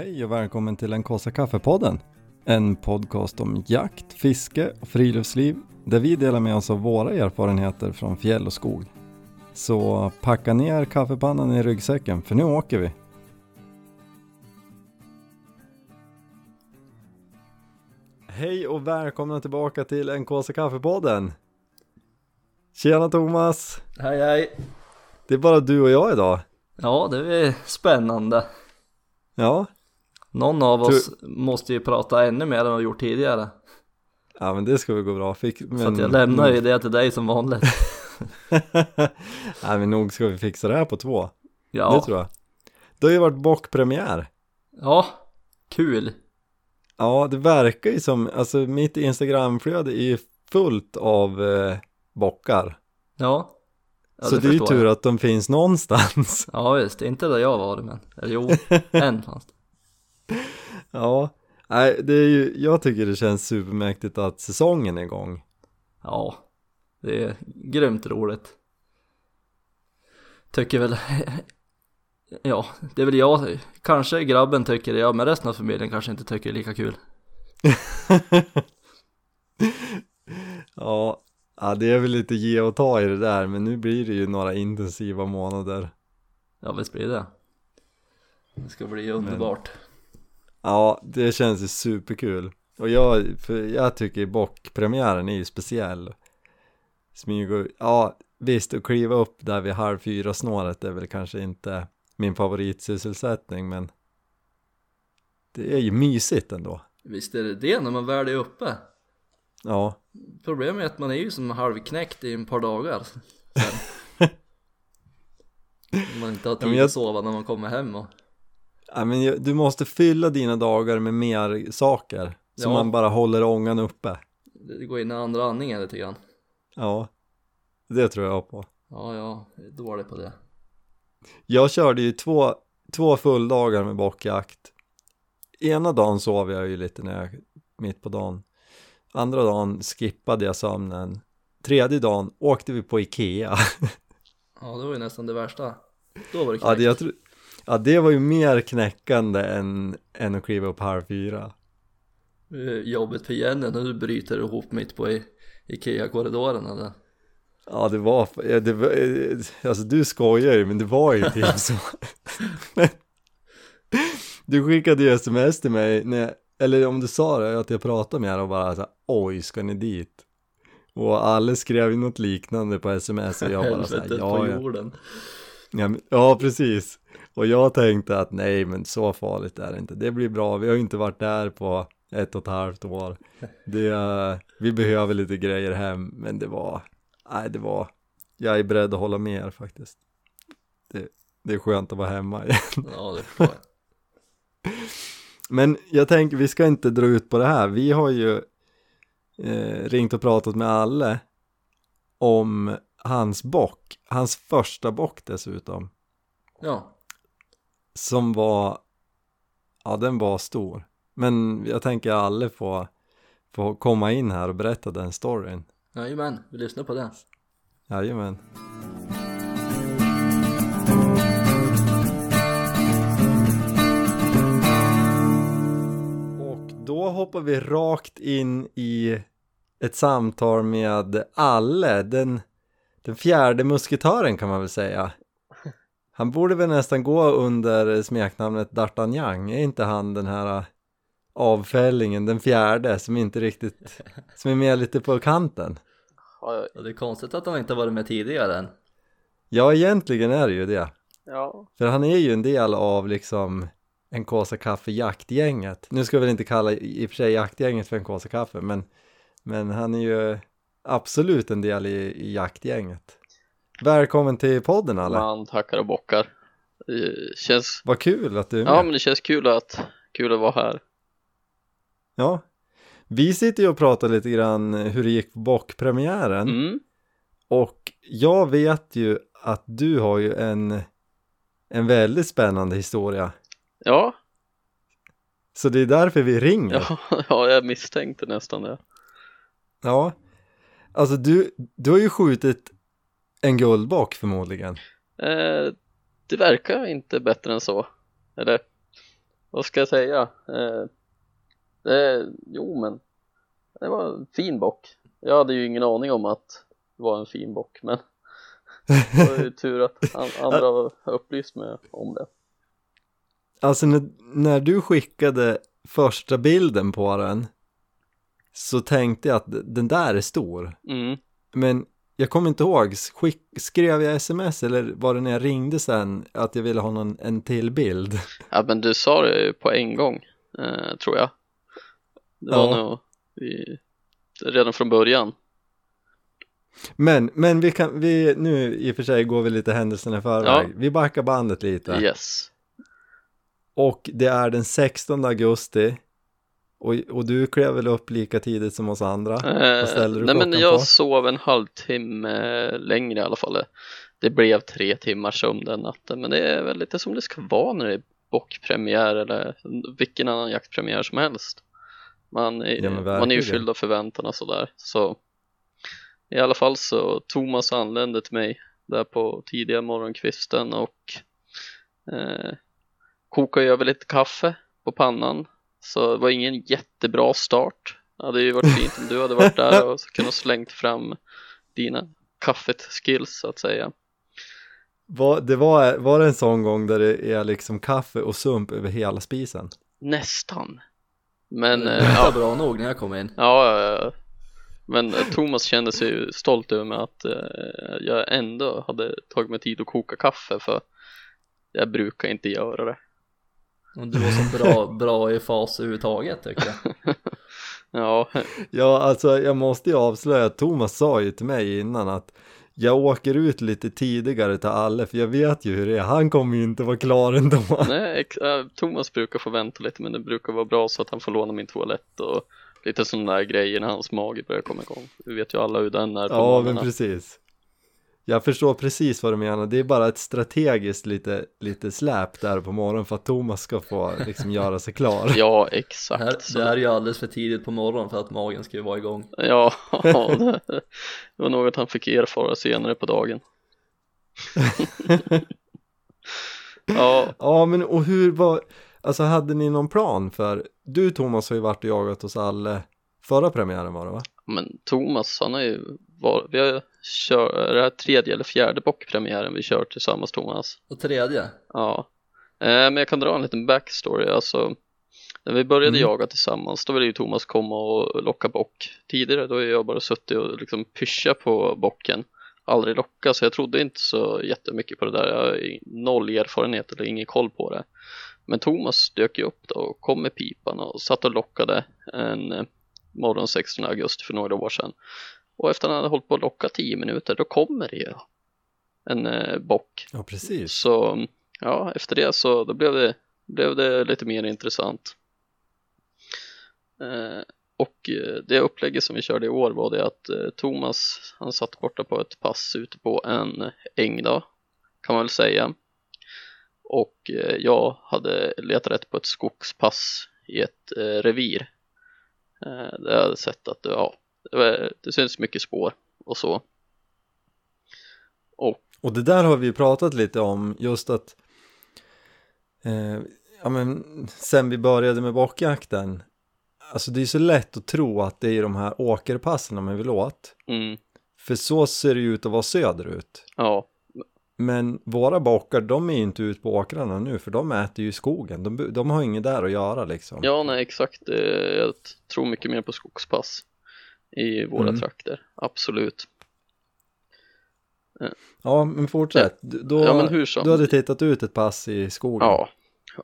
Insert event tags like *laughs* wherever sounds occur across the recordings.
Hej och välkommen till en Kåsa Kaffepodden. En podcast om jakt, fiske och friluftsliv där vi delar med oss av våra erfarenheter från fjäll och skog. Så packa ner kaffepannan i ryggsäcken för nu åker vi. Hej och välkomna tillbaka till en Kåsa Kaffepodden. Tjena Thomas! Hej hej! Det är bara du och jag idag. Ja, det är spännande. Ja, Någon av oss måste ju prata ännu mer än vad vi gjort tidigare. ja men det ska väl gå bra. Fick, men... Så att jag lämnar ju det till dig som vanligt. *laughs* Nej men nog ska vi fixa det här på två. Det Ja, tror jag. Det har ju varit bockpremiär. ja, kul. Ja, det verkar ju som, alltså mitt Instagramflöde är ju fullt av eh, bockar. Ja. ja så det, är ju tur jag. att de finns någonstans. Ja visst, inte där jag var men, eller jo, *laughs* en fanns det. *laughs* ja, nej det är ju, jag tycker det känns supermäktigt att säsongen är igång. Ja, det är grymt roligt. Tycker väl, *laughs* ja, det är väl jag, kanske grabben tycker det, ja, men resten av familjen kanske inte tycker det är lika kul. *laughs* ja, ja, det är väl lite ge och ta i det där, men nu blir det ju några intensiva månader. Ja visst blir det. Det ska bli underbart. Ja, det känns ju superkul. Och jag, för jag tycker bockpremiären är ju speciell. Smyga, ja visst att kliva upp där vid halv fyra snåret är väl kanske inte min favoritsysselsättning men det är ju mysigt ändå. Visst är det det när man väl är uppe. Ja, Problemet är att man är ju som halvknäckt i ett par dagar *laughs* sen. Man inte har Ja, tid men jag- att sova när man kommer hem och ja men du måste fylla dina dagar med mer saker. Så Ja. man bara håller ångan uppe. det går in i andra andningen lite grann. Ja, det tror jag på. Ja, ja, jag är dålig på det. Jag körde ju två, två fulldagar med bockjakt. Ena dagen sov jag ju lite när jag, mitt på dagen. Andra dagen skippade jag sömnen. Tredje dagen åkte vi på Ikea. *laughs* Ja, det var ju nästan det värsta. Då var det ja, knäckt. det, jag tror, ja, det var ju mer knäckande än, än att kliva upp halv fyra. Det är Jobbigt för Jenny när du bryter ihop mitt på i Ikea-korridoren eller? Ja, det var, det var, eh, alltså du skojar ju, men det var ju typ så. Du skickade ju sms till mig, när, eller om du sa det, att jag pratade med er och bara så här, oj, ska ni dit? Och alla skrev ju något liknande på sms och jag bara så här, ja, på jorden. Ja, precis. Och jag tänkte att nej, men så farligt är det inte. Det blir bra, vi har ju inte varit där på ett och ett halvt år. Det, vi behöver lite grejer hem, men det var, nej, det var, jag är beredd att hålla med er faktiskt. Det, det är skönt att vara hemma igen. Ja, det förstår jag. *laughs* Men jag tänker, vi ska inte dra ut på det här. Vi har ju eh, ringt och pratat med alla om hans bock, hans första bock dessutom. Ja, som var, ja den var stor. Men jag tänker alla får, får komma in här och berätta den storyn. jajamän, vi lyssnar på det. Jajamän. Och då hoppar vi rakt in i ett samtal med Alle, den, den fjärde musketören kan man väl säga. Han borde väl nästan gå under smeknamnet D'Artagnan, är inte han den här avfällingen, den fjärde, som inte riktigt, som är med lite på kanten? Ja, det är konstigt att han inte varit med tidigare än. Ja, egentligen är det ju det. ja, För han är ju en del av liksom en kåsa kaffe jaktgänget. Nu ska jag väl inte kalla i och för sig jaktgänget för en kåsa kaffe, men, men han är ju absolut en del i, i jaktgänget. Välkommen till podden alla. man tackar och bockar. Det känns, Vad kul att du är med. ja men det känns kul att, kul att vara här. Ja. Vi sitter ju och pratar lite grann hur det gick på bockpremiären Mm, och jag vet ju att du har ju en, en väldigt spännande historia. ja, Så det är därför vi ringer. ja, *laughs* ja, jag misstänkte nästan det. Ja, alltså du, du har ju skjutit en guldbock förmodligen. Eh, det verkar inte bättre än så. Eller, vad ska jag säga? Eh, det, jo men, det var en fin bock. Jag hade ju ingen aning om att det var en fin bock men det var ju tur att an, andra *laughs* har upplyst mig om det. Alltså när, när du skickade första bilden på den så tänkte jag att den där är stor. Mm. Men jag kommer inte ihåg, skick, skrev jag sms eller var det när jag ringde sen att jag ville ha någon, en till bild? Ja men du sa det ju på en gång, eh, tror jag. Det var Ja. nog i, redan från början. Men, men vi kan, vi, nu i och för sig går vi lite händelserna i förväg. Ja. Vi backar bandet lite. Yes. Och det är den 16 augusti. Och, och du klev väl upp lika tidigt som oss andra? Eh, Vad ställde du nej men jag på? sov en halvtimme längre i alla fall. Det blev tre timmars sömn den natten men det är väl lite som det ska vara när det är bockpremiär eller vilken annan jaktpremiär som helst. Man är, Ja, men man är ju fylld av förväntan och sådär. Så i alla fall så Thomas anlände till mig där på tidiga morgonkvisten och eh, kokade över lite kaffe på pannan. Så det var ingen jättebra start. Det hade ju varit fint om du hade varit där *laughs* och kunnat slängt fram dina kaffet-skills så att säga. Var, det var, var det en sån gång där det är liksom kaffe och sump över hela spisen? Nästan. Men det eh, var ja, bra nog när jag kom in. ja, ja, ja. Men eh, Thomas kände sig ju stolt över mig att eh, jag ändå hade tagit mig tid att koka kaffe för jag brukar inte göra det. Och du var så bra, bra i fas överhuvudtaget tycker jag. *laughs* Ja, Ja, alltså jag måste ju avslöja att Thomas sa ju till mig innan att jag åker ut lite tidigare till alla för jag vet ju hur det är, han kommer ju inte vara klar ändå. nej, äh, Thomas brukar få vänta lite men det brukar vara bra så att han får låna min toalett och lite sådana där grejer när hans mage börjar komma igång. Vi vet ju alla hur den är på Ja, men morgnarna. precis. Jag förstår precis vad du menar, det är bara ett strategiskt lite, lite släp där på morgonen för att Thomas ska få liksom göra sig klar. *laughs* Ja, Det exakt. här, Så- det här är ju alldeles för tidigt på morgonen för att magen ska ju vara igång. Ja, det, det var något han fick erfara senare på dagen. *laughs* ja, Ja, men och hur var, alltså hade ni någon plan för, du Thomas har ju varit och jagat hos alla förra premiären var det va? Men Thomas han har ju var, vi har kört, det här tredje eller fjärde bockpremiären vi kör tillsammans Thomas. Och tredje, Ja, eh, men jag kan dra en liten backstory. Alltså, när vi började Mm. jaga tillsammans, då ville ju Thomas komma och locka bock. Tidigare då har jag bara suttit och liksom pyscha på bocken, aldrig locka, så jag trodde inte så jättemycket på det där. Jag har noll erfarenhet eller ingen koll på det. Men Thomas dök ju upp då och kom med pipan och satt och lockade en eh, morgon 16 augusti för några år sedan. Och efter att han hade hållit på att locka 10 minuter, då kommer det ju en eh, bock Ja, precis. så ja, efter det så då blev det, blev det lite mer intressant. Eh, och eh, det upplägget som vi körde i år var det att eh, Thomas, han satt borta på ett pass ute på en äng då, kan man väl säga. Och eh, jag hade letat rätt på ett skogspass i ett eh, revir. Eh, där jag hade sett att ja, det, det syns mycket spår och så. Och Och det där har vi ju pratat lite om, just att eh, ja men sen vi började med bockjakten Alltså det är så lätt att tro att det är de här åkerpassen man vill åt. Mm, För så ser det ju ut att vara söderut. Ja, Men våra bockar, de är ju inte ute på åkrarna nu för de äter ju skogen De, de har inget där att göra liksom Ja, nej exakt. Eh, Jag tror mycket mer på skogspass i våra Mm. trakter, absolut. Ja, men fortsätt. Du- Då, Ja, men hur som. du hade tittat ut ett pass i skogen Ja,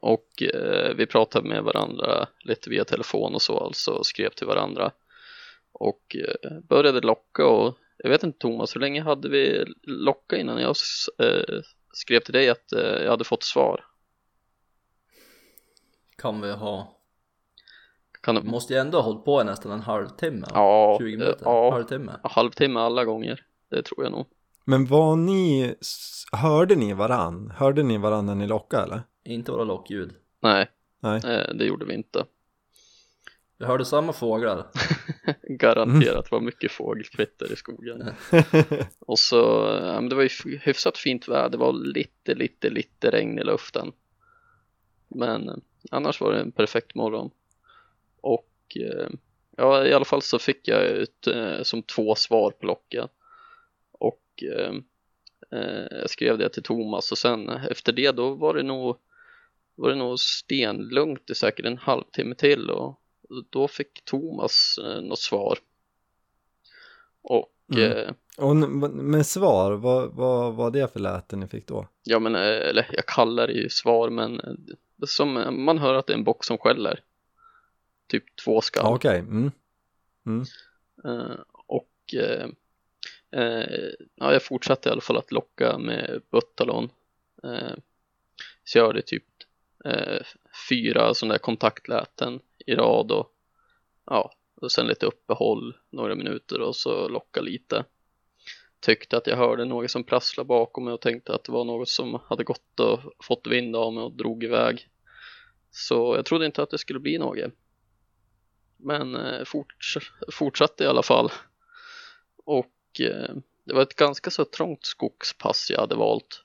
och eh, vi pratade med varandra lite via telefon och så, alltså skrev till varandra och eh, började locka och jag vet inte Thomas, hur länge hade vi locka innan jag eh, skrev till dig att eh, jag hade fått svar? kan vi ha. Kan det måste ju ändå ha hållit på nästan en halvtimme. Ja, 20 eh, minuter, ja. halvtimme. halvtimme alla gånger? Det tror jag nog. Men var ni, hörde ni varann? Hörde ni varann när ni lockade eller? Inte våra lockljud. Nej, Nej. det gjorde vi inte. Vi hörde samma fåglar. *laughs* Garanterat var mycket fågelkvitter i skogen. *laughs* Och så, ja, men det var ju hyfsat fint väder, det var lite, lite, lite regn i luften. Men annars var det en perfekt morgon. Och eh, ja, i alla fall så fick jag ut eh, som två svar på Locka. Och eh, eh, jag skrev det till Thomas och sen efter det då var det nog var det nog stenlugnt i säkert en halvtimme till och då fick Thomas eh, något svar. Och Mm. eh, Och med svar, vad, vad var det för läten ni fick då? ja men eh, eller jag kallar det ju svar men eh, som eh, man hör att det är en bock som skäller. Typ två skall. Okej, mm. Eh, och eh, eh, ja, jag fortsatte i alla fall att locka med Buttalon. Eh, körde typ eh, fyra sådana där kontaktläten i rad och ja, och sen lite uppehåll några minuter och så locka lite. Tyckte att jag hörde något som prasslade bakom mig och tänkte att det var något som hade gått och fått vind av mig och drog iväg. Så jag trodde inte att det skulle bli något. Men eh, forts fortsatte i alla fall. Och eh, det var ett ganska så trångt skogspass jag hade valt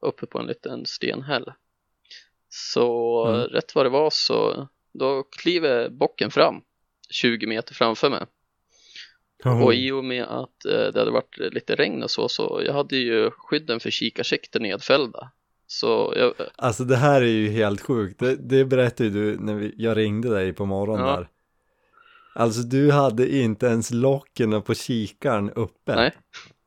uppe på en liten stenhäll. Så Mm. eh, rätt vad det var så då kliver bocken fram 20 meter framför mig. Och i och med att eh, det hade varit lite regn och så, så jag hade ju skydden för kikarsikte nedfällda. Så jag, Alltså det här är ju helt sjukt, det, det berättade du när vi, jag ringde dig på morgonen Ja. där. Alltså du hade inte ens locken på kikaren uppe. nej,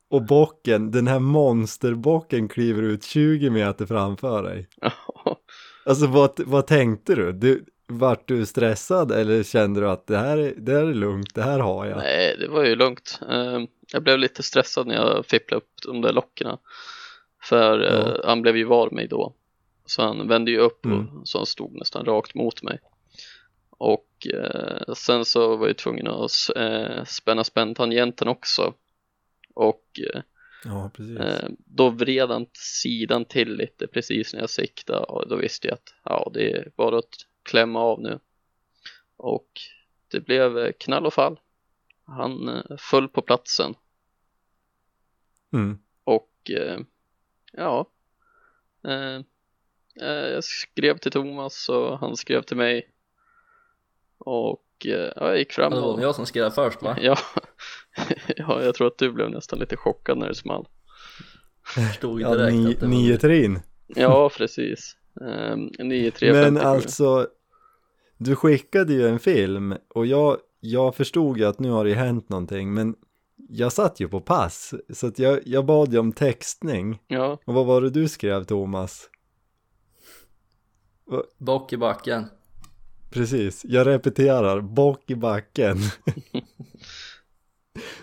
Och bocken, den här monsterbocken kliver ut 20 meter framför dig. *laughs* Alltså vad, vad tänkte du? du? Vart du stressad eller kände du att det här är, det här är lugnt, det här har jag? nej, det var ju lugnt. Eh, Jag blev lite stressad när jag fipplade upp de där lockerna. För eh, Ja. han blev ju var mig då. Så han vände ju upp Mm. och så han stod nästan rakt mot mig. Och eh, sen så var jag tvungen att eh, spänna späntangenten också. Och eh, Ja, precis. Eh, då vred han sidan till lite precis när jag siktade och då visste jag att ja, det är bara att klämma av nu. Och det blev eh, knall och fall. Han eh, föll på platsen Mm. och ja, jag skrev till Thomas och han skrev till mig och ja, jag gick fram Det var och jag som skrev först va? ja, ja, jag tror att du blev nästan lite chockad när det small. Förstod Ja, direkt ni, att det var nio trin. Ja, precis. Um, 9 3 Men 57. alltså, du skickade ju en film och jag, jag förstod ju att nu har det hänt någonting men jag satt ju på pass så att jag, jag bad ju om textning Ja, och vad var det du skrev Thomas? Bock i backen. Precis, jag repeterar, bock i backen *laughs*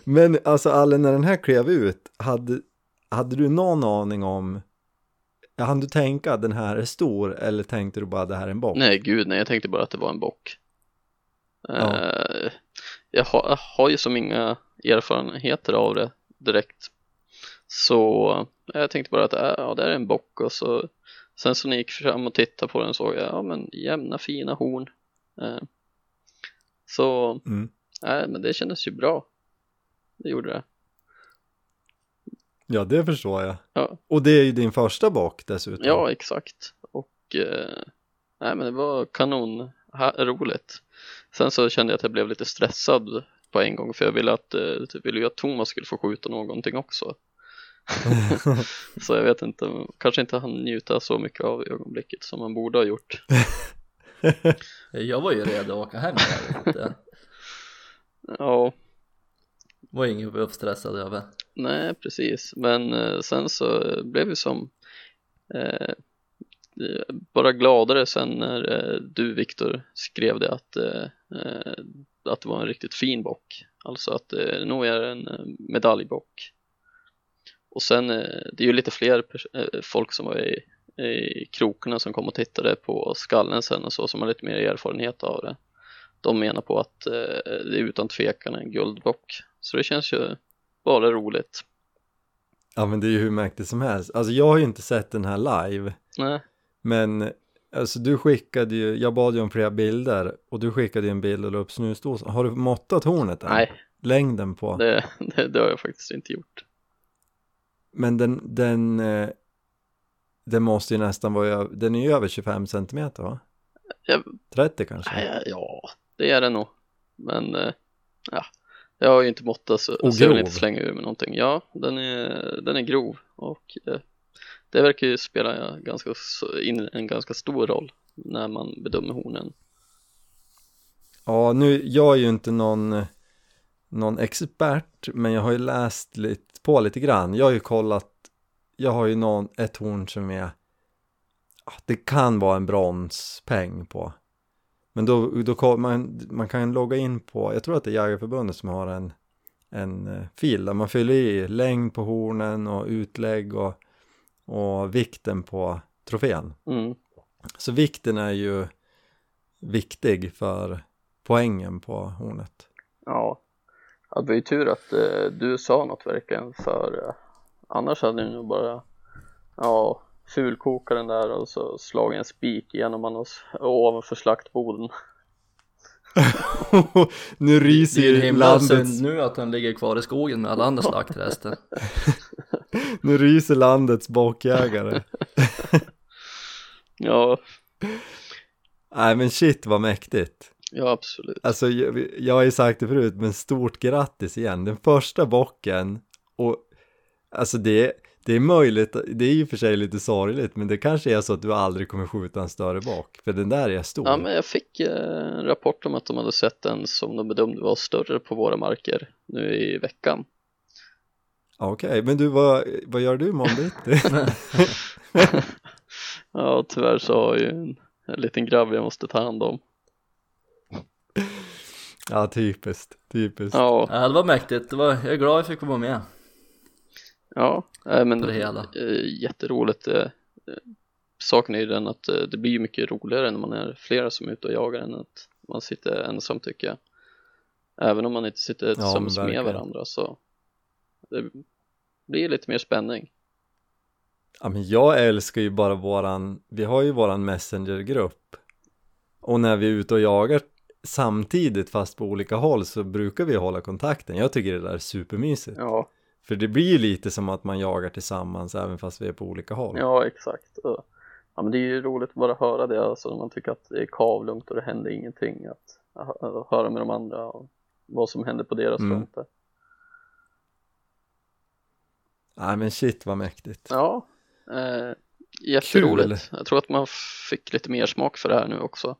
Men alltså Alle, när den här klev ut, hade, hade du någon aning om hann du tänka att den här är stor eller tänkte du bara att det här är en bock? nej gud nej, jag tänkte bara att det var en bock. Ja. Eh, jag, har, jag har ju som inga erfarenheter av det direkt. Så eh, jag tänkte bara att äh, ja, det är en bock och så sen så när jag gick fram och tittade på den såg jag, ja men jämna fina horn. Eh, så, Mm. nej men det kändes ju bra. Det gjorde det. Ja, det förstår jag. Ja. Och det är ju din första bock dessutom. Ja, exakt. Och eh, nej, men det var kanon ha, roligt. Sen så kände jag att jag blev lite stressad på en gång för jag ville att, eh, typ, ville ju att Thomas skulle få skjuta någonting också. *laughs* så jag vet inte, kanske inte han njuta så mycket av ögonblicket som man borde ha gjort. *laughs* Jag var ju redo att åka hem Ja, var inget att vara uppstressad över. nej precis. Men eh, sen så blev vi som eh, bara gladare sen när eh, du Viktor skrev det att, eh, eh att det var en riktigt fin bock. Alltså att det nog är en eh, medaljbock. Och sen, eh, det är ju lite fler eh, folk som var i, i krokarna som kom och tittade på skallen sen och så som har lite mer erfarenhet av det. De menar på att eh, det är utan tvekan en guldbock. Så det känns ju bara roligt. Ja, men det är ju hur mäktigt som helst. Alltså jag har ju inte sett den här live, Nej, men alltså du skickade ju, jag bad ju om flera bilder och du skickade ju en bild och la upp snusdosan. Har du måttat hornet än? nej Längden på? det, det, det har jag faktiskt inte gjort. Men den, den, eh, den måste ju nästan vara, den är ju över 25 centimeter va? Jag, 30 kanske? nej, ja, det är det nog. Men eh, ja, jag har ju inte måttat så, Och så jag vill inte slänga ur med någonting. Ja, den är, den är grov och eh, det verkar ju spela ganska, in en ganska stor roll när man bedömer hornen. Ja, nu, jag är ju inte någon, någon expert, men jag har ju läst lite, på lite grann. Jag har ju kollat, jag har ju någon, ett horn som är, ja, det kan vara en bronspeng på. Men då, då koll- man, man kan logga in på, jag tror att det är Jägareförbundet som har en, en eh, fil där man fyller i längd på hornen och utlägg och, och vikten på trofén. Mm. Så vikten är ju viktig för poängen på hornet. Ja, Ja, det var ju tur att eh, du sa något verkligen för eh, annars hade du nog bara ja, fulkoka den där och så slagit en spik genom man och, s- ovanför slaktboden. *laughs* nu ryser ju landets, nu att den ligger kvar i skogen med alla andra slaktrester. *laughs* nu ryser landets bockjägare. Ja, Nej men shit vad mäktigt. ja absolut. Alltså jag, jag har ju sagt det förut, men stort grattis igen. Den första bocken och alltså det, det är möjligt, det är ju för sig lite sorgligt, men det kanske är så att du aldrig kommer skjuta en större bock, för den där är stor. Ja, men jag fick eh, en rapport om att de hade sett en som de bedömde var större på våra marker nu i veckan. Ja, Okej, men du vad, vad gör du bitti? *laughs* Ja, tyvärr så har jag ju en, en liten grabb jag måste ta hand om. Ja, typiskt, typiskt. Ja, Ja, det var mäktigt, det var, jag är glad jag fick vara med. Ja, äh, men det hela. eh, jätteroligt. Eh, saken är ju den att det blir mycket roligare när man är flera som är ute och jagar än att man sitter ensam tycker jag. Även om man inte sitter tillsammans med verkligen. varandra så det blir lite mer spänning. Ja, men jag älskar ju bara våran, vi har ju våran messengergrupp och när vi är ute och jagar samtidigt fast på olika håll så brukar vi hålla kontakten. Jag tycker det där är supermysigt. Ja, För det blir ju lite som att man jagar tillsammans även fast vi är på olika håll. ja exakt. Ja, men det är ju roligt att bara höra det, alltså när man tycker att det är kavlugnt och det händer ingenting, att, höra med de andra och vad som händer på deras Mm. fronter. Nej men shit vad mäktigt. Ja, eh, jätteroligt. Jag tror att man fick lite mer smak för det här nu också.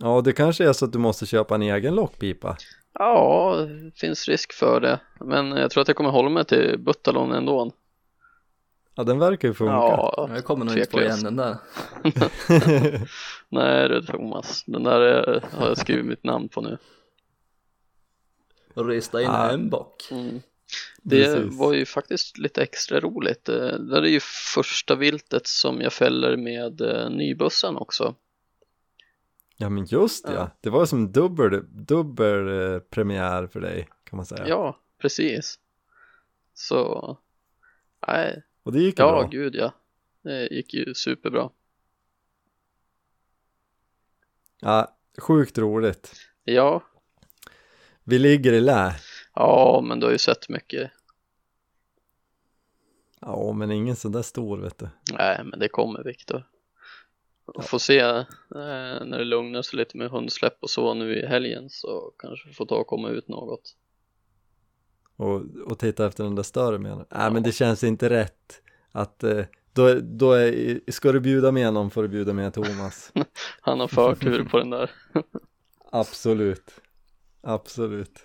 Ja, det kanske är så att du måste köpa en egen lockpipa. Ja, det finns risk för det, men jag tror att jag kommer hålla mig till Buttalon ändå. Ja, den verkar ju funka. Ja, Jag kommer nog inte få igen den där. *laughs* Nej du Thomas, den där är, har jag skrivit mitt namn på nu. Rista in Ah. en bock. Mm. Det Precis. var ju faktiskt lite extra roligt. Eh, Det är ju första viltet som jag fäller med eh, nybussan också. Ja men just det, ja. Ja. det var som dubbel, dubbel eh, premiär för dig kan man säga. Ja, precis. Så, nej, Och det gick ju ja bra. gud ja. Det gick ju superbra. Ja, sjukt roligt. Ja, Vi ligger i lä. ja men du har ju sett mycket. Ja, men ingen sån där stor vet du. Nej, men det kommer Viktor. Vi får se eh, när det lugnar sig lite med hundsläpp och så nu i helgen så kanske vi får ta och komma ut något. Och, och titta efter den där större menar Nej men det känns inte rätt att eh, då, då är, ska du bjuda med någon får du bjuda med Thomas. *laughs* Han har förtur på den där. *laughs* Absolut. Absolut.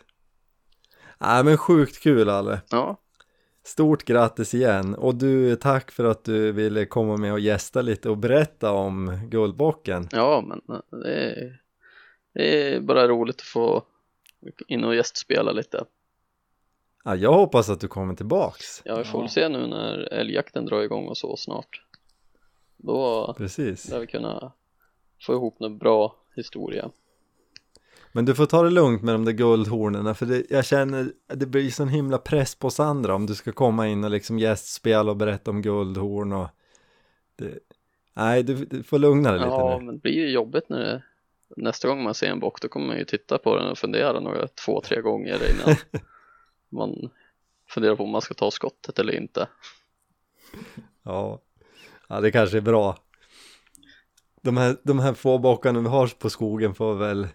Nej men sjukt kul Alle. Ja, Stort grattis igen och du tack för att du ville komma med och gästa lite och berätta om Guldbocken. ja men eh, det är, det är bara roligt att få in och gästspela lite. Ja, jag hoppas att du kommer tillbaks. Ja, vi får Ja. väl se nu när älgjakten drar igång och så snart. Då Precis. lär vi kunna få ihop någon bra historia. Men du får ta det lugnt med de där guldhornen för det, jag känner det blir sån himla press på oss andra om du ska komma in och liksom gästspela och berätta om guldhorn och det, Nej, du, du får lugna dig lite Ja, nu. men det blir ju jobbigt när det, nästa gång man ser en bock då kommer man ju titta på den och fundera några två, tre gånger innan *laughs* man funderar på om man ska ta skottet eller inte. Ja. ja, det kanske är bra. De här, de här få bockarna vi har på skogen får väl,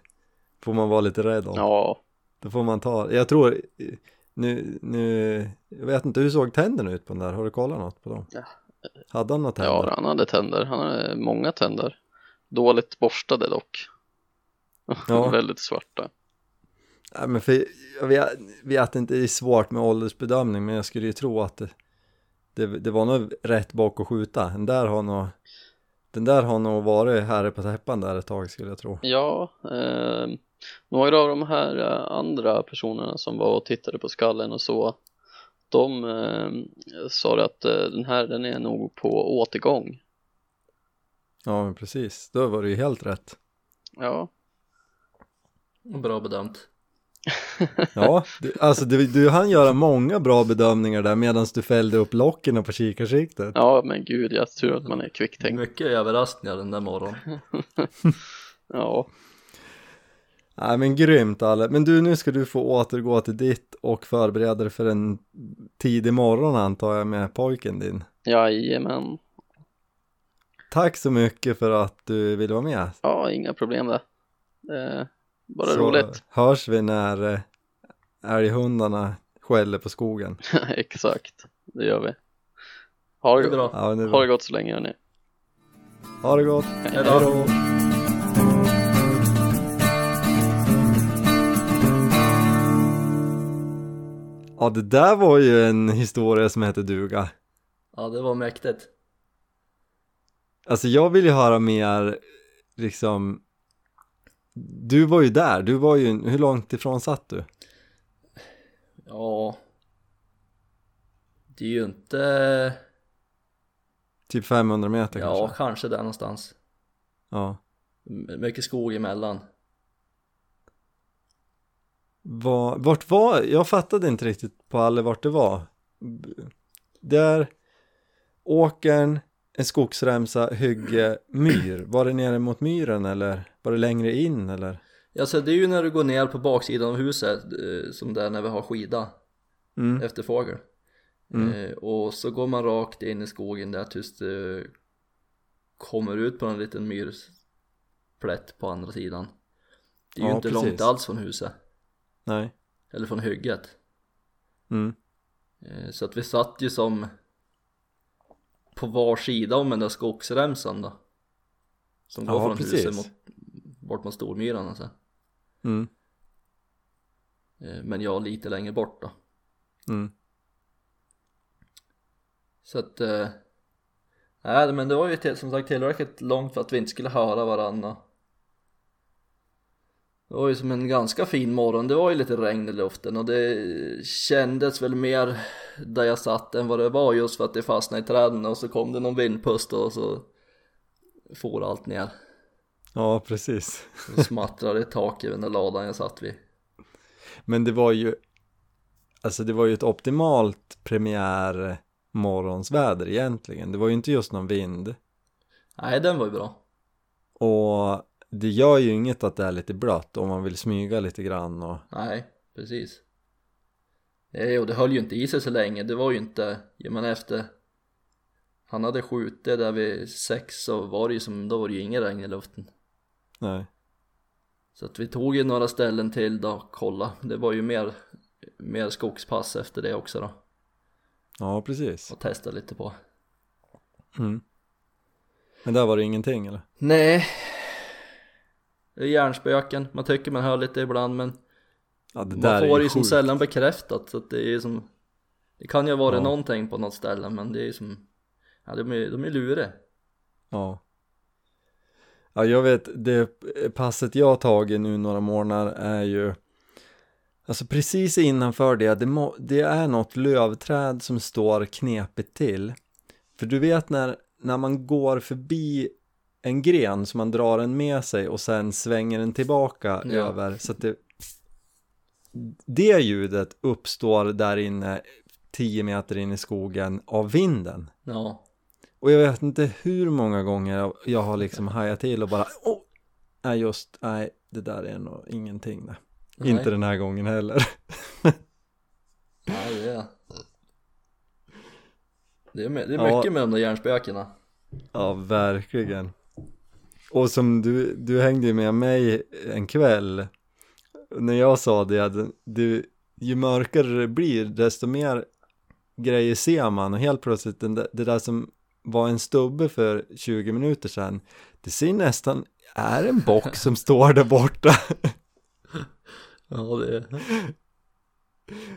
får man vara lite rädd om. Ja, Då får man ta, jag tror, nu, nu, jag vet inte, hur såg tänderna ut på den där? Har du kollat något på dem? Ja. Hade han några tänder? ja, han hade tänder. Han hade många tänder. Dåligt borstade dock. Ja. *laughs* Väldigt svarta. Nej men för jag vet, vet inte, det är svårt med åldersbedömning men jag skulle ju tro att det, det, det var nog rätt bak att skjuta. Den där har nog, den där har nog varit herre på täppan där ett tag skulle jag tro. Ja, eh, några av de här eh, andra personerna som var och tittade på skallen och så de eh, sa att eh, den här den är nog på återgång. Ja men precis, då var det ju helt rätt. Ja, Bra bedömt. *laughs* Ja, du, alltså du, du hann göra många bra bedömningar där medan du fällde upp locken på kikarsiktet. ja men gud jag tror att man är kvicktänkt. Mycket överraskningar den där morgonen. *laughs* Ja, Nej men grymt Alle, men du nu ska du få återgå till ditt och förbereda dig för en tidig morgon antar jag med pojken din. jajamän. Tack så mycket för att du ville vara med. Ja, inga problem där. Eh, bara så roligt. *laughs* hörs vi när eh, älghundarna skäller på skogen. *laughs* Exakt, det gör vi. Ha Det det, bra. Ja, det ha det gott så länge hörni. Ha det gott. Hej Hej då. Ja, det där var ju en historia som heter duga. Ja, det var mäktigt. Alltså jag vill ju höra mer, liksom, du var ju där, du var ju, hur långt ifrån satt du? Ja. Det är ju inte... Typ 500 meter Ja, kanske? kanske där någonstans. Ja. M- Mycket skog emellan. Var, vart var, jag fattade inte riktigt på alla vart det var. Där, åkern, en skogsremsa, hygge, myr. Var det nere mot myren eller var det längre in eller? Ja, så det är ju när du går ner på baksidan av huset, eh, som där när vi har skida Mm, efter fågel. Mm. Eh, och så går man rakt in i skogen där tills du kommer ut på en liten myrplätt på andra sidan. Det är ju Ja, inte precis. långt alls från huset, nej. eller från hygget. Mm, Eh, Så att vi satt ju som på var sida om den där skogsremsan då. Som går Ja, från precis. huset mot, bort mot Stormyran alltså. mm, Eh, Men jag lite längre bort då. mm. Så att, eh, nej men det var ju till, som sagt tillräckligt långt för att vi inte skulle höra varandra. Det var ju som en ganska fin morgon, det var ju lite regn i luften och det kändes väl mer där jag satt än vad det var just för att det fastnade i träden och så kom det någon vindpust och så for allt ner. Ja, precis. Och smattrade i taket i den ladan jag satt vid. Men det var ju, alltså det var ju ett optimalt premiär morgonsväder egentligen. Det var ju inte just någon vind. Nej den var ju bra. Och det gör ju inget att det är lite blött om man vill smyga lite grann och Nej, precis. Nej, och det höll ju inte i sig så länge. Det var ju inte, jag menar efter han hade skjutit där vid sex så var det ju som, då var det ju ingen regn i luften. nej. Så att vi tog ju några ställen till då, kolla. Det var ju mer, mer skogspass efter det också då. Ja, precis. Och testa lite på. Mm. Men där var det ingenting eller? Nej. Det är hjärnspöken, man tycker man hör lite ibland men Ja, det man där får är ju som sällan bekräftat så att det är som Det kan ju varit Ja. någonting på något ställe men det är som Ja de är, de är luriga Ja. Ja, jag vet, det passet jag har tagit nu några månader är ju Alltså precis innanför det, det, må, det är något lövträd som står knepigt till För du vet när, när man går förbi en gren så man drar den med sig och sen svänger den tillbaka Ja. över så att det Det ljudet uppstår där inne 10 meter in i skogen av vinden Ja och jag vet inte hur många gånger jag- har liksom hajat till och bara Åh! Nej just, nej det där är nog ingenting nej. Nej. Inte den här gången heller *laughs* Ja det är Det är, det är Ja. mycket med de där hjärnspökena Ja verkligen och som du, du hängde ju med mig en kväll. När jag sa det att du, ju mörkare det blir desto mer grejer ser man. Och helt plötsligt det där som var en stubbe för 20 minuter sedan det ser nästan, är en bock som *laughs* står där borta. Ja, det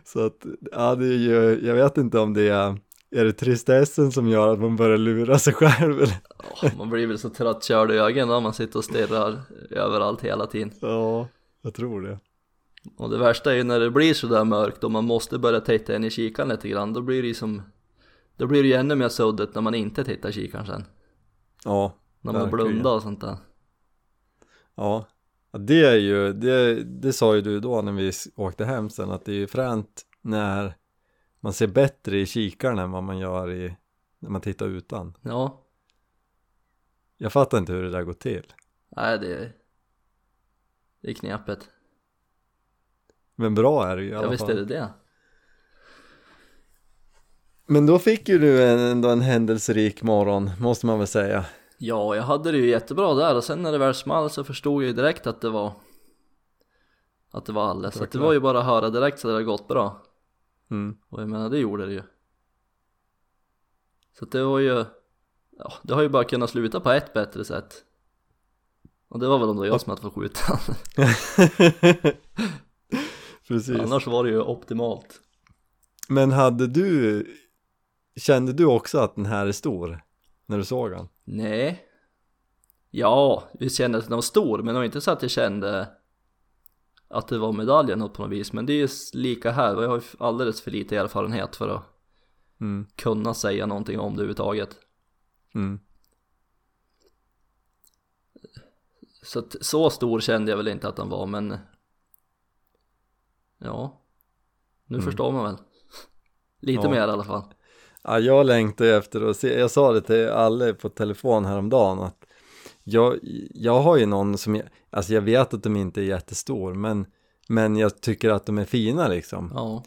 så att, ja det är ju, jag vet inte om det är är det tristessen som gör att man börjar lura sig själv eller? Ja, man blir väl så tröttkörd i ögonen när man sitter och stirrar överallt hela tiden. Ja, jag tror det. Och det värsta är ju när det blir sådär mörkt och man måste börja titta in i kikaren lite grann, då blir det ju som Då blir det ju ännu mer suddigt när man inte tittar i kikaren sen. Ja, När man Verkligen. blundar och sånt där. ja. Det är ju, det, det sa ju du då när vi åkte hem sen att det är ju fränt när man ser bättre i kikaren än vad man gör i, när man tittar utan. Ja, Jag fattar inte hur det där går till. nej det Det är knepigt. Men bra är det ju i alla Ja visst fall. är det det. Men då fick ju du en, ändå en händelserik morgon, måste man väl säga. Ja, jag hade det ju jättebra där och sen när det väl small så förstod jag ju direkt att det var Att det var alldeles, så att det var ju bara att höra direkt så det hade gått bra Mm. Och jag menar det gjorde det ju Så det var ju Ja, det har ju bara kunnat sluta på ett bättre sätt Och det var väl om det var jag som hade fått skjuta *laughs* Precis. Annars var det ju optimalt Men hade du, kände du också att den här är stor? När du såg den? Nej Ja, vi kände att den var stor men det var inte så att jag kände Att det var medaljen något på något vis Men det är ju lika här, och jag har ju alldeles för lite erfarenhet för att Mm. kunna säga någonting om det överhuvudtaget Mm. Så så stor kände jag väl inte att den var men Ja Nu Mm. förstår man väl *laughs* Lite Ja. mer i alla fall Ja, jag längtar efter att se, jag sa det till alla på telefon häromdagen att jag, jag har ju någon som, jag, alltså jag vet att de inte är jättestor men, men jag tycker att de är fina liksom. Ja,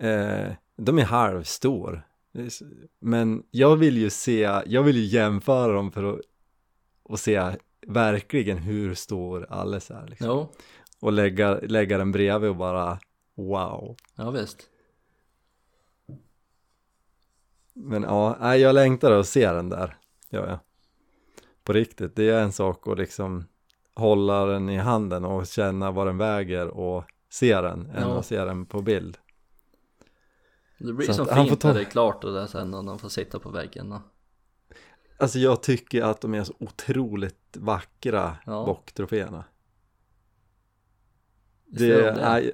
Eh, de är halvstor. Men jag vill ju se, jag vill ju jämföra dem för att och se verkligen hur stor Alice är liksom. jo, Och lägga, lägga den bredvid och bara wow. ja visst Men ja, jag längtar att se den där, gör jag. På riktigt, det är en sak att liksom hålla den i handen och känna vad den väger och se den än Ja. att se den på bild. Det blir Så så han får fint ta- när det är klart och det sen och de får sitta på väggen och Alltså jag tycker att de är så otroligt vackra Ja. bocktroféerna. Det det? är,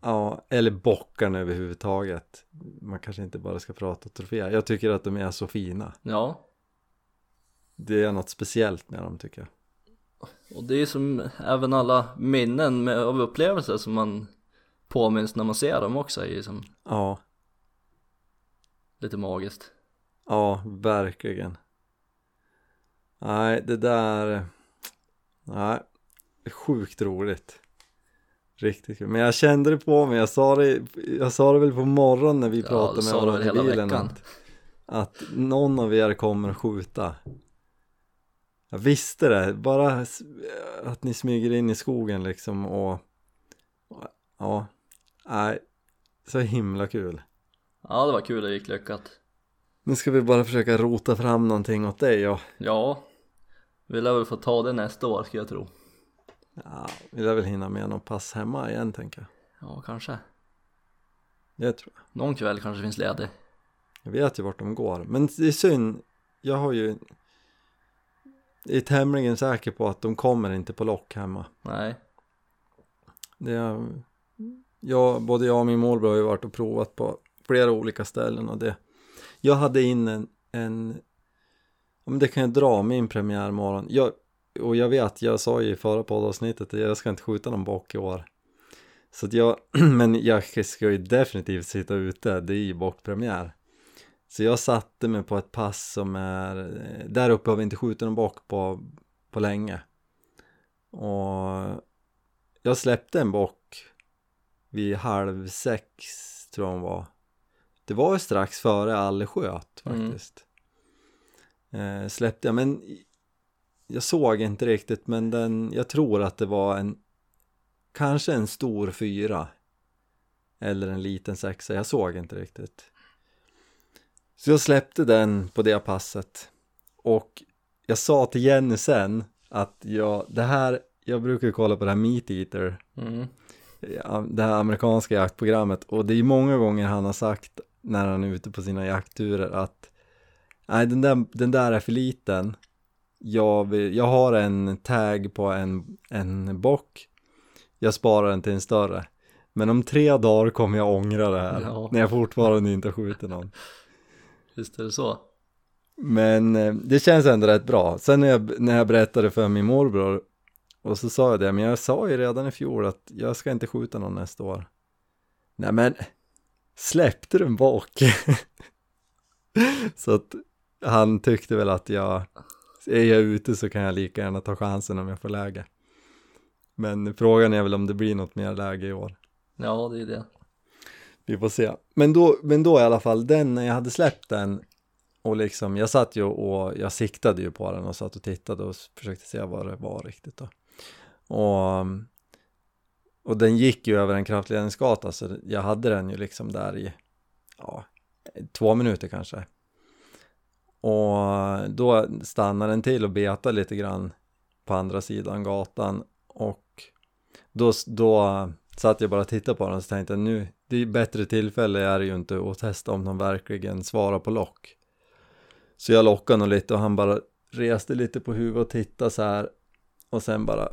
ja, eller bockarna överhuvudtaget. Man kanske inte bara ska prata troféer. Jag tycker att de är så fina. Ja, Det är något speciellt med dem tycker jag. och det är som även alla minnen med, av upplevelser som man påminns när man ser dem också är ju som Ja, lite magiskt ja, verkligen. Nej, det där, nej, sjukt roligt. Riktigt kul. Men jag kände det på mig, jag sa det, jag sa det väl på morgonen när vi Ja, pratade du med varandra i bilen. Att, att någon av er kommer skjuta. Jag visste det, bara att ni smyger in i skogen liksom och, och ja, nej, så himla kul. Ja det var kul, det gick lyckat Nu ska vi bara försöka rota fram någonting åt dig och Ja, vi lär väl få ta det nästa år ska jag tro ja, vi lär väl hinna med någon pass hemma igen tänker jag. Ja, kanske Det tror jag. Någon kväll kanske finns ledig Jag vet ju vart de går, men det är synd, jag har ju är tämligen säker på att de kommer inte på lock hemma. Nej, Det är, jag, både jag och min morbror har ju varit och provat på flera olika ställen och det Jag hade in en, en men det kan jag dra min premiärmorgon. Jag, Och jag vet, jag sa ju i förra poddavsnittet att jag ska inte skjuta någon bock i år. Så att jag, *clears throat* men jag ska ju definitivt sitta ute, det är ju bockpremiär Så jag satte mig på ett pass som är, där uppe har vi inte skjutit någon bock på, på länge. Och jag släppte en bock vid halv sex tror jag hon var. Det var ju strax före alle sköt Mm. faktiskt. Eh, Släppte jag men jag såg inte riktigt men den, jag tror att det var en kanske en stor fyra. Eller en liten sexa, jag såg inte riktigt så jag släppte den på det passet. Och jag sa till Jenny sen att jag, det här, jag brukar kolla på det här Meat Eater. Mm. det här amerikanska jaktprogrammet. Och det är många gånger han har sagt när han är ute på sina jaktturer att nej den där, den där är för liten. Jag, vill, jag har en tag på en, en bock. Jag sparar den till en större. Men om tre dagar kommer jag ångra det här Ja. när jag fortfarande inte skjuter någon Visst är det så? men eh, det känns ändå rätt bra sen när jag, när jag berättade för min morbror och så sa jag det, men jag sa ju redan i fjol att jag ska inte skjuta någon nästa år. Nej men, släppte du en bak? *laughs* så att han tyckte väl att jag, är jag ute så kan jag lika gärna ta chansen om jag får läge. Men frågan är väl om det blir något mer läge i år. Ja, det är det. Vi får se. Men då, men då i alla fall, den när jag hade släppt den och liksom, jag satt ju och jag siktade ju på den och satt och tittade och försökte se vad det var riktigt då. Och, och den gick ju över en kraftledningsgata så jag hade den ju liksom där i, ja, två minuter kanske. Och då stannade den till och betade lite grann på andra sidan gatan och då, då satt jag bara och tittade på den och så tänkte jag nu, bättre tillfälle är det ju inte att testa om de verkligen svarar på lock. Så jag lockade nog lite och han bara reste lite på huvudet och tittade så här och sen bara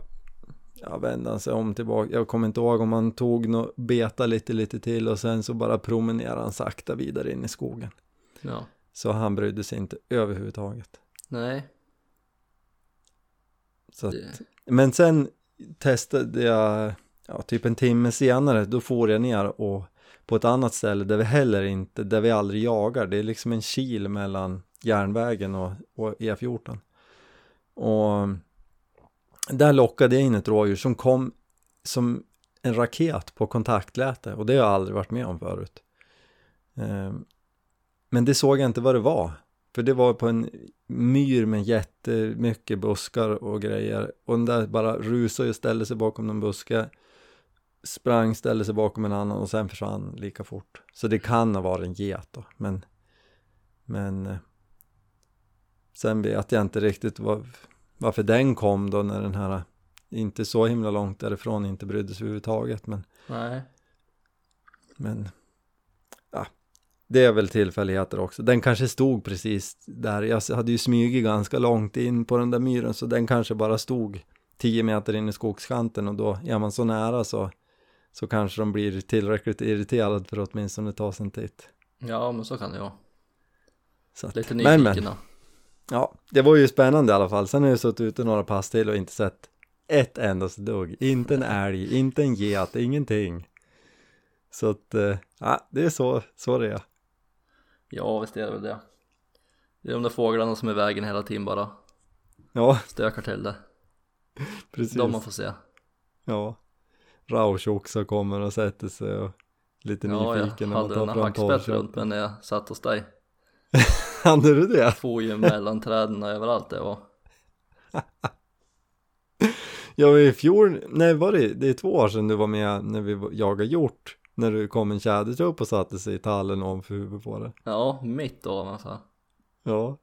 ja, vände han sig om tillbaka. Jag kommer inte ihåg om han tog något beta lite lite till och sen så bara promenerade han sakta vidare in i skogen. Ja. Så han brydde sig inte överhuvudtaget. Nej. Så att, Det- men sen testade jag, ja, typ en timme senare, då får jag ner och på ett annat ställe där vi heller inte, där vi aldrig jagar, det är liksom en kil mellan järnvägen och, och E14. Och där lockade jag in ett rådjur som kom som en raket på kontaktläte och det har jag aldrig varit med om förut. Ehm, men det såg jag inte vad det var. För det var på en myr med jättemycket buskar och grejer. Och den där bara rusade och ställde sig bakom någon buske. Sprang, ställde sig bakom en annan och sen försvann lika fort. Så det kan ha varit en get då. Men, men eh, sen vet jag inte riktigt var, varför den kom då när den här inte så himla långt därifrån inte brydde sig överhuvudtaget. Men, Nej. men ja, det är väl tillfälligheter också. Den kanske stod precis där. Jag hade ju smugit ganska långt in på den där myren så den kanske bara stod 10 meter in i skogskanten och då är man så nära så, så kanske de blir tillräckligt irriterade för att åtminstone ta sig en titt. Ja, men så kan det vara. Så att, Lite men, nyfikna. men, ja, det var ju spännande i alla fall. Sen har jag suttit ute några pass till och inte sett ett endaste dugg. Inte en älg, inte en get, ingenting. Så att, eh, ja, det är så, så det är. Ja, visst är det väl det. Det är de där fåglarna som är i vägen hela tiden bara Ja, stökar till det. *laughs* precis. De man får se. Ja. Rausch kommer och sätter sig och lite Ja, jag nyfiken när man hade tar en fram hackspett runt mig när jag satt hos dig. *laughs* Hade du det? For ju mellan träden och överallt det var. *laughs* Ja, i fjol, nej var det, det är två år sedan du var med när vi jagade hjort. När du kom en tjädertupp och satte sig i tallen ovanför huvudet på det. Ja, mitt av alltså. Ja.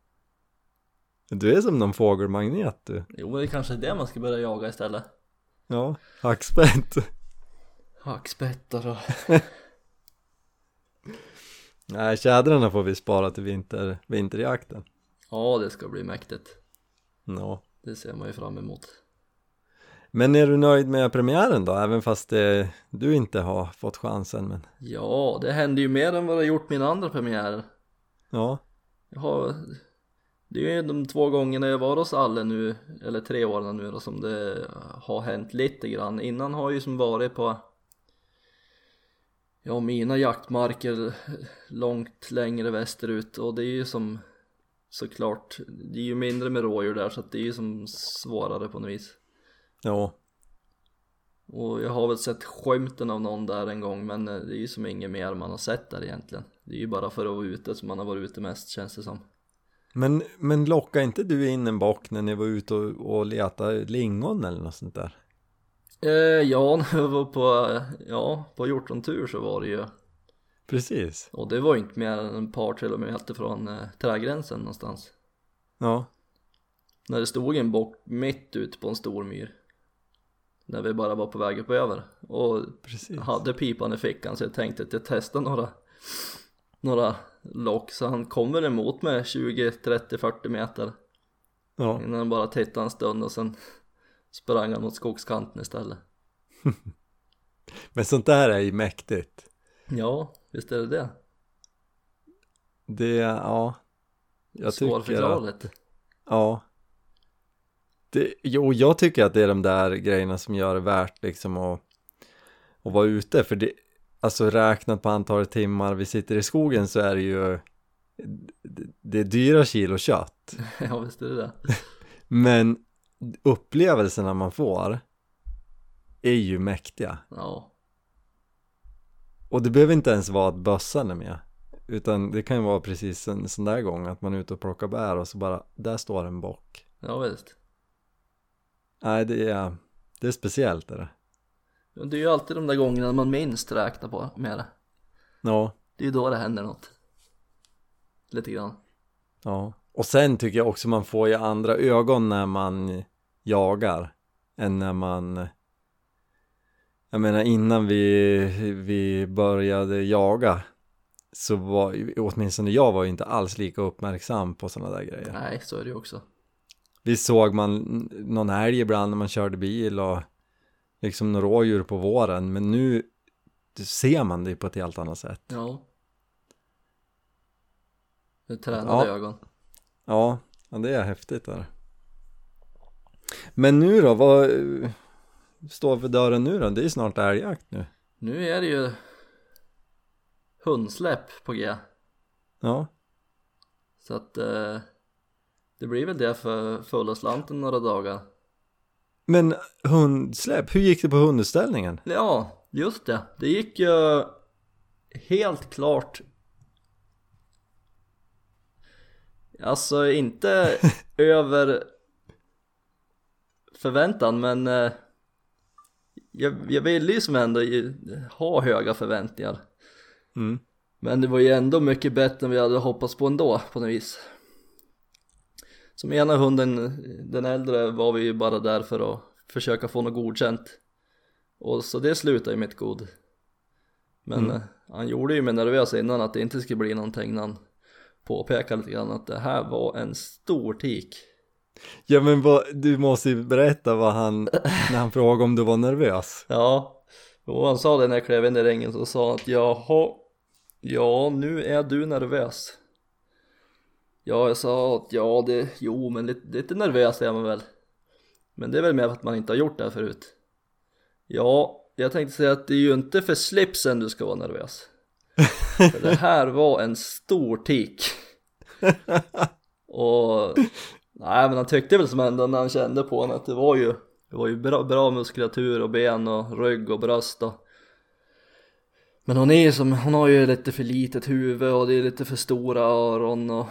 Du är som någon fågelmagnet du. Jo, det kanske är det man ska börja jaga istället. Ja, hackspett. *laughs* Hackspettar och... *laughs* Nej, tjädrarna får vi spara till vinter, vinterjakten. Ja, det ska bli mäktigt. Ja. Det ser man ju fram emot. Men är du nöjd med premiären då? Även fast det, du inte har fått chansen men Ja, det händer ju mer än vad det gjort mina andra premiärer. ja. Jag har... Det är ju de två gångerna jag var hos Alle nu, eller tre åren nu då, som det har hänt lite grann. Innan har jag ju som varit på Ja, mina jaktmarker långt längre västerut och det är ju som såklart, det är ju mindre med rådjur där så att det är ju som svårare på något vis. Ja, Och jag har väl sett skymten av någon där en gång men eh, det är ju som inget mer man har sett där egentligen. Det är ju bara för att vara ute som man har varit ute mest känns det som. Men, men lockade inte du in en bock när ni var ute och, och letade lingon eller något sånt där? Eh, ja, när *laughs* jag var på, ja, på hjortrontur så var det ju. Precis. Och det var ju inte mer än ett par kilometer från eh, trädgränsen någonstans. Ja, När det stod en bock mitt ute på en stor myr. När vi bara var på väg upp över. Och precis. hade pipan i fickan så jag tänkte att jag testar några Några lock. Så han kom väl emot mig 20, 30, 40 meter. Ja, Innan han bara tittade en stund och sen sprang han mot skogskanten istället *laughs* men sånt där är ju mäktigt. Ja, visst är det det? Det, ja. Jag tycker att, ja. Det, jo, jag tycker att det är de där grejerna som gör det värt liksom att, att vara ute. För det, alltså räknat på antalet timmar vi sitter i skogen så är det ju det, det är dyra kilo kött. *laughs* Ja, visst är det det *laughs* Men upplevelserna man får är ju mäktiga. Ja, Och det behöver inte ens vara att bössan är med. Utan det kan ju vara precis en sån där gång att man är ute och plockar bär och så bara, där står en bock. ja visst Nej, det är, det är speciellt är det. Det är ju alltid de där gångerna man minst räknar på med det Ja, Det är ju då det händer något Lite grann ja. Och sen tycker jag också man får ju andra ögon när man jagar än när man jag menar innan vi, vi började jaga så var åtminstone jag var ju inte alls lika uppmärksam på sådana där grejer. Nej, så är det ju också Vi såg man någon älg ibland när man körde bil och liksom några rådjur på våren men nu ser man det på ett helt annat sätt. Ja är tränade Ja. ögon Ja, det är häftigt där. Men nu då, vad står för dörren nu då? Det är ju snart älgjakt nu. Nu är det ju Hundsläpp på G Ja, Så att eh, Det blir väl det för fulla slanten några dagar men hundsläpp, hur gick det på hundutställningen? Ja, just det. Det gick ju helt klart Alltså inte *laughs* över förväntan men eh, jag, jag ville ju som ändå ha höga förväntningar Mm. Men det var ju ändå mycket bättre än vi hade hoppats på ändå på något vis Som ena hunden, den äldre var vi ju bara där för att försöka få något godkänt Och så det slutade ju med ett god Men Mm. eh, han gjorde ju mig nervös innan att det inte skulle bli någonting när han påpekade lite grann att det här var en stor tik. Ja men vad, du måste ju berätta vad han, när han frågade om du var nervös. Ja, och han sa det när jag klev in i ringen så sa han att jaha, ja nu är du nervös. Ja, jag sa att ja, det, jo men lite, lite nervös är man väl. Men det är väl mer för att man inte har gjort det här förut. Ja, jag tänkte säga att det är ju inte för slipsen du ska vara nervös För det här var en stor tik Och Nej men han tyckte väl som ändå när han kände på honom att det var ju Det var ju bra, bra muskulatur och ben och rygg och bröst och Men hon är som, hon har ju lite för litet huvud och det är lite för stora öron och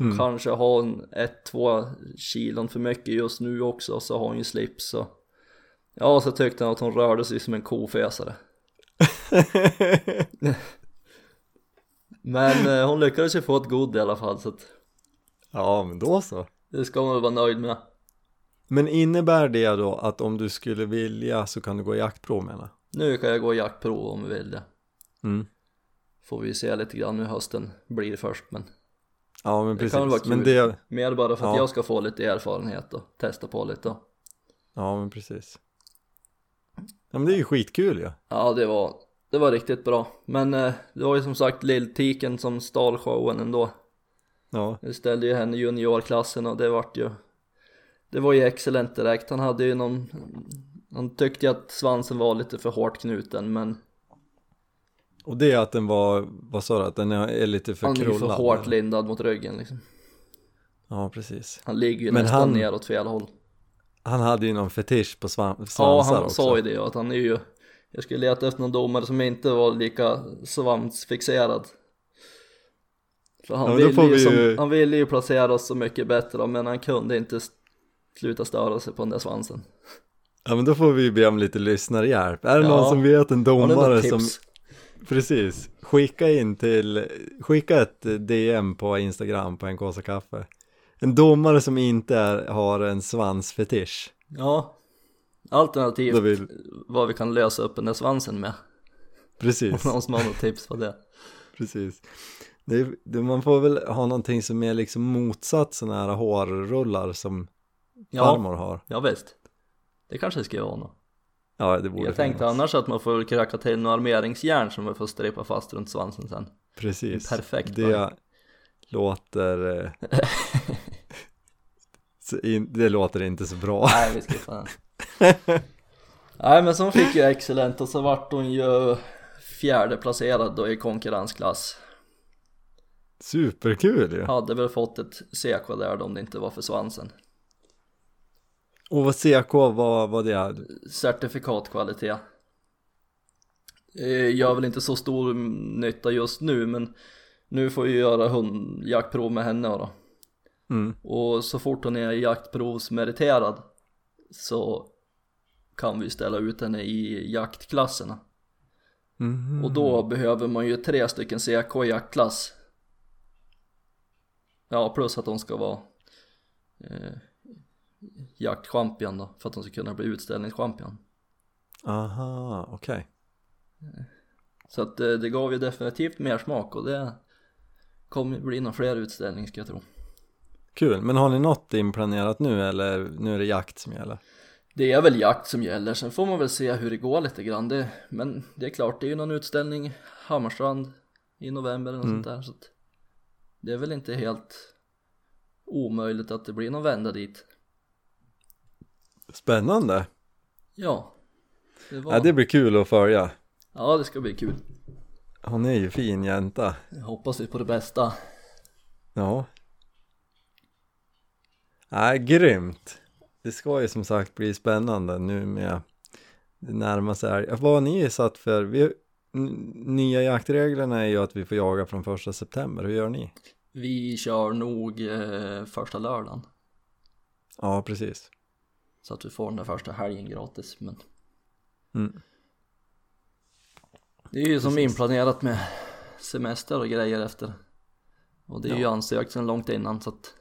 Mm. Kanske har hon ett, två kilon för mycket just nu också så har hon ju slips och Ja så tyckte han att hon rörde sig som en kofösare *laughs* Men eh, hon lyckades ju få ett god i alla fall så att ja men då så. det ska man väl vara nöjd med Men innebär det då att om du skulle vilja så kan du gå jaktprov menar Nu kan jag gå jaktprov om vi vill det mm. Får vi se lite grann hur hösten blir först men Ja men Det kan precis. vara Men kul. det, Mer bara för att Ja. jag ska få lite erfarenhet och testa på lite ja men precis. Ja men det är ju skitkul ju. Ja. Ja det var, det var riktigt bra Men eh, det var ju som sagt Lilltiken som stal showen ändå ja. Jag ställde ju henne i juniorklassen och det vart ju Det var ju excellent direkt, han hade ju någon Han tyckte ju att svansen var lite för hårt knuten men Och det är att den var, vad sa du, att den är lite för Han är krullad? för hårt eller? lindad mot ryggen liksom Ja precis. Han ligger ju Men nästan han- ner åt fel håll Han hade ju någon fetisch på svan, Ja svansar han också. sa ju det att han är ju Jag skulle leta efter någon domare som inte var lika svansfixerad För han, Ja, ville ju ju- han ville ju placera oss så mycket bättre men han kunde inte sluta störa sig på den där svansen. Ja men då får vi be om lite lyssnarhjälp. Är det Ja. någon som vet en domare som, precis, skicka in till, skicka ett DM på Instagram på en kaffe. En domare som inte är, har en svansfetisch. Ja, alternativt vill, vad vi kan lösa upp den där svansen med. precis, Någon som har något tips på det. *laughs* precis. Det, det, man får väl ha någonting som är liksom motsatt sådana här hårrullar som Ja, farmor har. ja visst. Det kanske ska vara något. Ja det borde Jag tänkte finnas. annars att man får kracka till några armeringsjärn som man får strepa fast runt svansen sen. Precis. Perfekt, Det va? låter... eh, *laughs* det låter inte så bra. Nej, vi skippar den. *laughs* Nej, men hon fick ju excellent och så vart hon ju fjärde placerad då i konkurrensklass. Superkul ju! Hade väl fått ett CK där om det inte var för svansen. Och vad CK var, vad det är? Certifikatkvalitet. Eh, Gör väl inte så stor nytta just nu men nu får vi göra hundjaktprov med henne då. Mm. Och så fort hon är jaktprovsmeriterad så kan vi ställa ut henne i jaktklasserna. Mhm. Och då behöver man ju tre stycken CK i jaktklass. Ja, plus att de ska vara eh, jaktchampion då, för att de ska kunna bli utställningschampion. Aha, okej. Så att eh, det gav ju definitivt mer smak och det kommer bli några fler utställningar ska jag tro. Kul, men har ni något inplanerat nu eller nu är det jakt som gäller? Det är väl jakt som gäller, sen får man väl se hur det går lite grann. Det, men det är klart, det är ju någon utställning Hammarstrand i november eller något Mm. sånt där. Så att det är väl inte helt omöjligt att det blir någon vända dit. Spännande! Ja, det var... Ja, det blir kul att följa. ja, det ska bli kul. Hon är ju fin jänta. Jag hoppas vi på det bästa. Ja. Nej, grymt. Det ska ju som sagt bli spännande nu med det närmar sig. Vad har ni satt för? Vi, nya jaktreglerna är ju att vi får jaga från första september. Hur gör ni? Vi kör nog eh, första lördagen. Ja, precis. Så att vi får den där första helgen gratis. Men Mm. det är ju som Precis. inplanerat med semester och grejer efter. Och det är ju Ja. ansökt sedan långt innan så att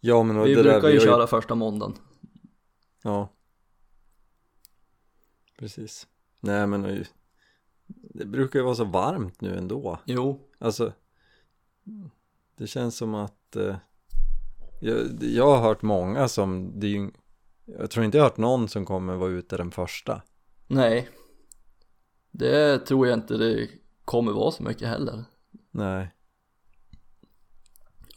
Ja, men vi det brukar ju vi köra första måndagen. Ja. Precis. Nej, men ju- det brukar ju vara så varmt nu ändå. Jo, Alltså, det känns som att eh, jag, jag har hört många som, det är ju, jag tror inte jag har hört någon som kommer vara ute den första. nej. Det tror jag inte det kommer vara så mycket heller. Nej,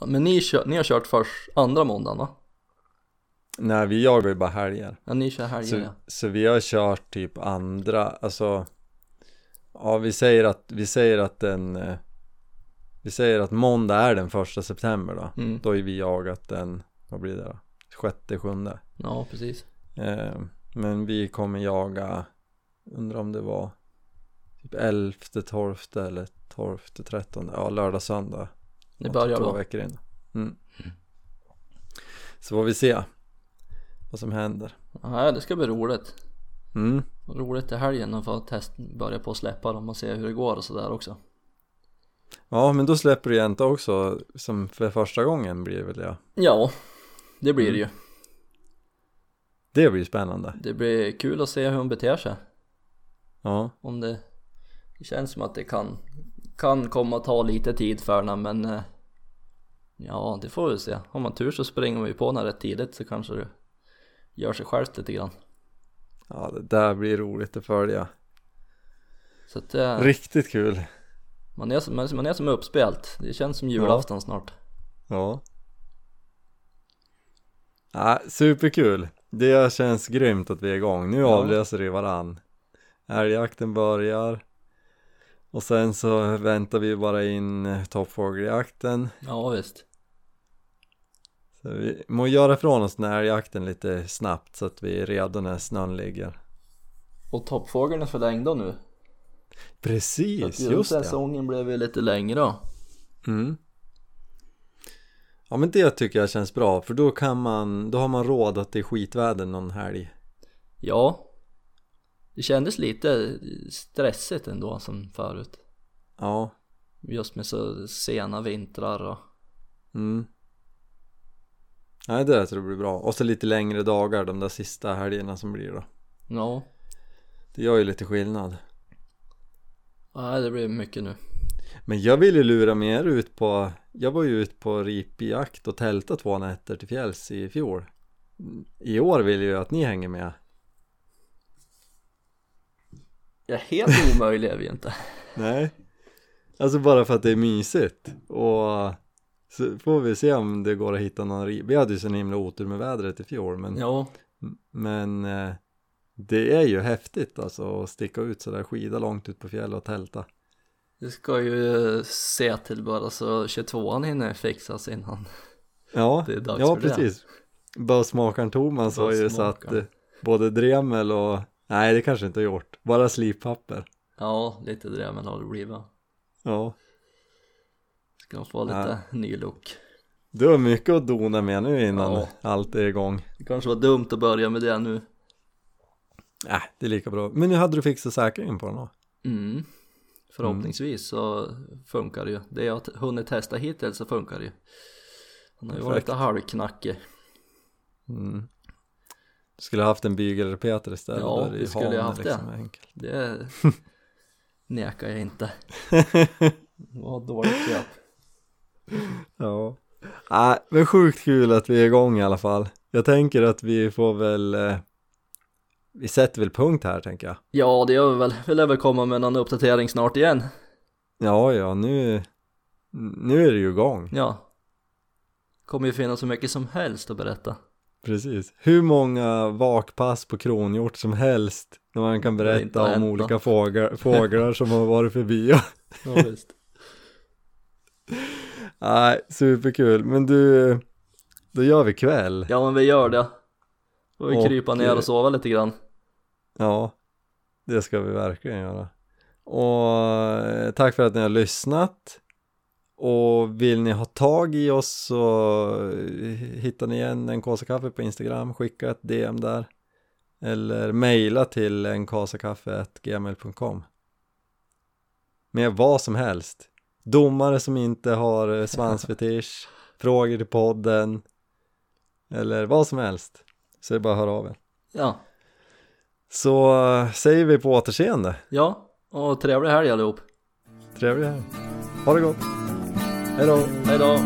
Men ni, kör, ni har kört först andra måndagen va? nej vi jagar ju bara helger. Ja, ni kör helger Så, ja. så vi har kört typ andra, alltså, ja vi säger att, vi säger att den, eh, vi säger att måndag är den första september då. Mm. Då ju vi jagat den, vad blir det då? Sjätte, sjunde. Ja, precis. Eh, men vi kommer jaga, undrar om det var typ 11, 12 eller 12, 13, ja lördag, söndag. Ja, börjar Två då. veckor in. Mm. Så får vi se vad som händer. Ja, det ska bli roligt. Mm. Roligt i helgen att få test, börja på att släppa dem och se hur det går och sådär också. Ja, men då släpper du jänta också, som för första gången blir det väl ja. Ja, det blir det Mm. ju. Det blir spännande. Det blir kul att se hur hon beter sig. Ja, Om det, det känns som att det kan, kan komma att ta lite tid för henne men eh, ja det får vi se. Om man tur så springer vi på henne rätt tidigt så kanske det gör sig självt lite grann. ja det där blir roligt att följa. Så att eh, Riktigt kul. man, är som, man är som uppspelt. Det känns som julafton snart. Ja. Ja, superkul. Det känns grymt att vi är igång. Nu Ja. avlöser det varann. Älgjakten börjar. Och sen så väntar vi bara in eh, toppfågeljakten. Ja visst. Så vi må göra ifrån oss den här älgjakten lite snabbt så att vi är redo när snön ligger. Och toppfågeln är förlängda nu. Så att Precis, just det. julsäsongen blev ju lite längre då. Mm. Ja men det tycker jag känns bra för då kan man, då har man råd att det är skitväder någon helg. Ja, det kändes lite stressigt ändå som förut. Ja. Just med så sena vintrar och Mm. Nej det tror jag blir bra. Och så lite längre dagar de där sista helgerna som blir då. ja, Det gör ju lite skillnad. nej det blir mycket nu. Men jag vill ju lura med er ut på Jag var ju ut på ripjakt och tälta två nätter till fjälls i fjol I år vill jag ju att ni hänger med Ja, helt omöjlig är vi inte. *laughs* Nej Alltså bara för att det är mysigt och så får vi se om det går att hitta någon Vi hade ju sån himla otur med vädret i fjol men, Ja, men eh, det är ju häftigt alltså att sticka ut sådär skida långt ut på fjället och tälta det ska ju se till bara så 22an hinner fixas innan. Ja, *laughs* Det är dags ja för det. precis Bussmakaren Thomas har ju satt eh, både dremel och Nej det kanske inte har gjort, bara slipapper Ja, lite drämel har det blivit. Ja, Ska få lite ny look. du har mycket att dona med nu innan Ja. allt är igång Det kanske var dumt att börja med det nu. Äh, det är lika bra Men nu hade du fixat säkringen på den då? Mm. Förhoppningsvis så funkar det ju. Det jag har hunnit testa hittills så funkar det ju. Han har ju varit lite halvknackig. Mm. Skulle ha haft en bygelrepeter istället Ja, det skulle jag haft liksom det. enkelt. Det *laughs* nekar jag inte. *laughs* Var dåligt köp. Ja Nej, men sjukt kul att vi är igång i alla fall Jag tänker att vi får väl eh, Vi sätter väl punkt här tänker jag Ja, det gör vi väl. Vi lär väl komma med någon uppdatering snart igen. Ja, ja, nu Nu är det ju igång Ja. Kommer ju finnas så mycket som helst att berätta. Precis Hur många vakpass på kronhjort som helst När man kan berätta om hänt olika fåglar, fåglar som har varit förbi *laughs* Ja, visst. Nej, superkul Men du Då gör vi kväll Ja, men vi gör det. Får vi Och, krypa ner eh, och sova lite grann. Ja, det ska vi verkligen göra. Och eh, tack för att ni har lyssnat. Och vill ni ha tag i oss så eh, hittar ni igen en kaffe på Instagram, skicka ett DM där. Eller mejla till enkasakaffe.gmail.com Med vad som helst. Domare som inte har eh, svansfetisch, *laughs* frågor till podden. Eller vad som helst. Så det är bara att höra av er. Ja. Så eh, säger vi på återseende. Ja, och trevlig helg allihop. Trevlig helg. Ha det gott. Hej då. Hej då.